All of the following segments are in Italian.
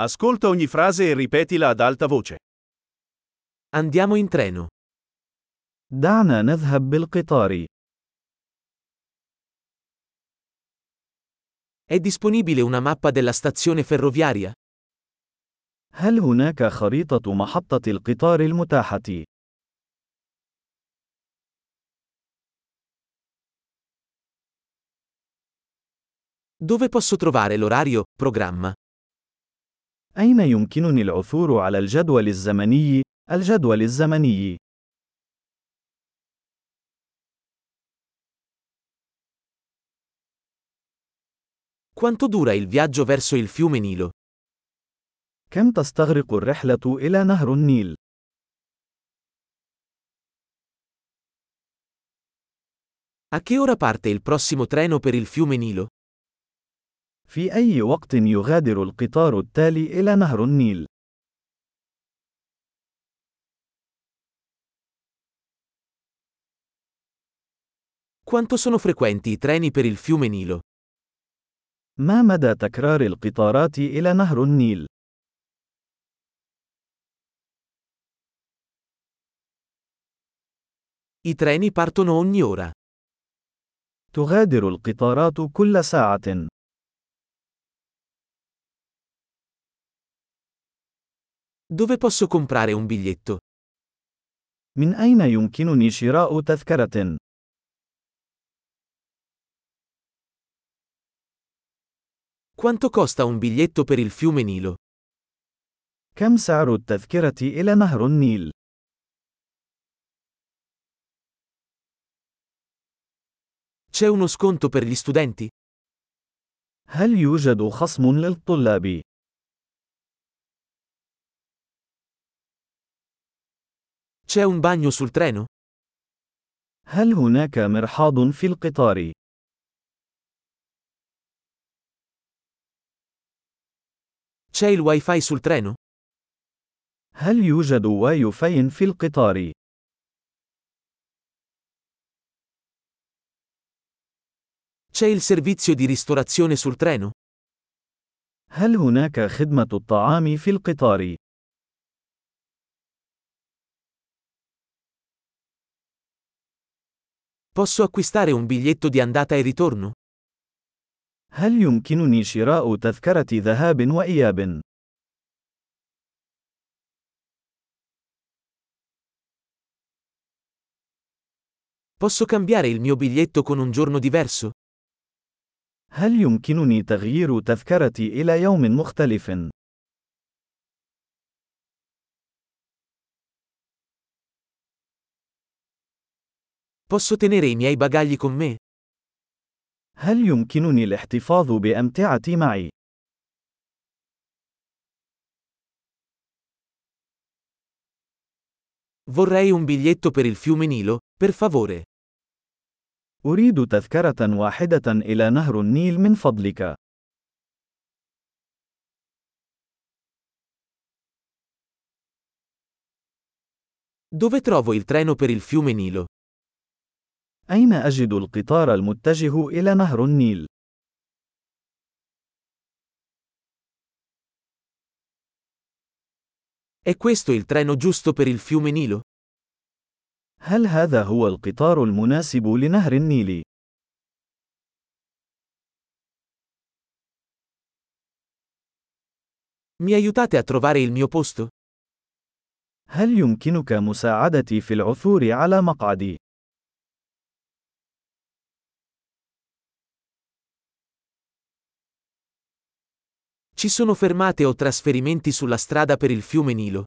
Ascolta ogni frase e ripetila ad alta voce. Andiamo in treno. دعنا نذهب بالقطار. È disponibile una mappa della stazione ferroviaria? هل هناك خريطة محطة القطار المتاحة؟ Dove posso trovare l'orario, programma? أين يمكنني العثور على الجدول الزمني؟ الجدول الزمني. Quanto dura il viaggio verso il fiume Nilo? كم تستغرق الرحلة إلى نهر النيل؟ A che ora parte il prossimo treno per il fiume Nilo? في أي وقت يغادر القطار التالي إلى نهر النيل؟ Quanto sono frequenti i treni per il fiume Nilo? ما مدى تكرار القطارات إلى نهر النيل؟ I treni partono ogni ora. تغادر القطارات كل ساعة. Dove posso comprare un biglietto? من أين يمكنني شراء تذكرة؟ Quanto costa un biglietto per il fiume Nilo? كم سعر التذكرة إلى نهر النيل؟ C'è uno sconto per gli studenti? هل يوجد خصم للطلاب؟ C'è un bagno sul treno? هل هناك مرحاض في القطار؟ C'è il wifi sul treno? هل يوجد واي فاي في القطار؟ C'è il servizio di ristorazione sul treno? هل هناك خدمة الطعام في القطار؟ Posso acquistare un biglietto di andata e ritorno? هل يمكنني شراء تذكرة ذهاب وإياب؟ Posso cambiare il mio biglietto con un giorno diverso? هل يمكنني تغيير تذكرتي إلى يوم مختلف؟ Posso tenere i miei bagagli con me? هل يمكنني الاحتفاظ بأمتعتي معي؟ Vorrei un biglietto per il fiume Nilo, per favore. أريد تذكرة واحدة إلى نهر النيل من فضلك. Dove trovo il treno per il fiume Nilo? أين أجد القطار المتجه إلى نهر النيل؟ È questo il treno giusto per il fiume Nilo? هل هذا هو القطار المناسب لنهر النيل؟ Mi aiutate a trovare il mio posto? هل يمكنك مساعدتي في العثور على مقعدي؟ Ci sono fermate o trasferimenti sulla strada per il fiume Nilo?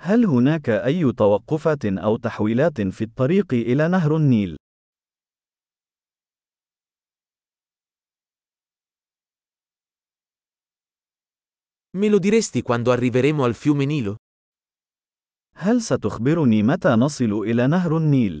هل هناك أي توقفات أو تحويلات في الطريق إلى نهر النيل؟ Me lo diresti quando arriveremo al fiume Nilo? هل ستخبرني متى نصل إلى نهر النيل؟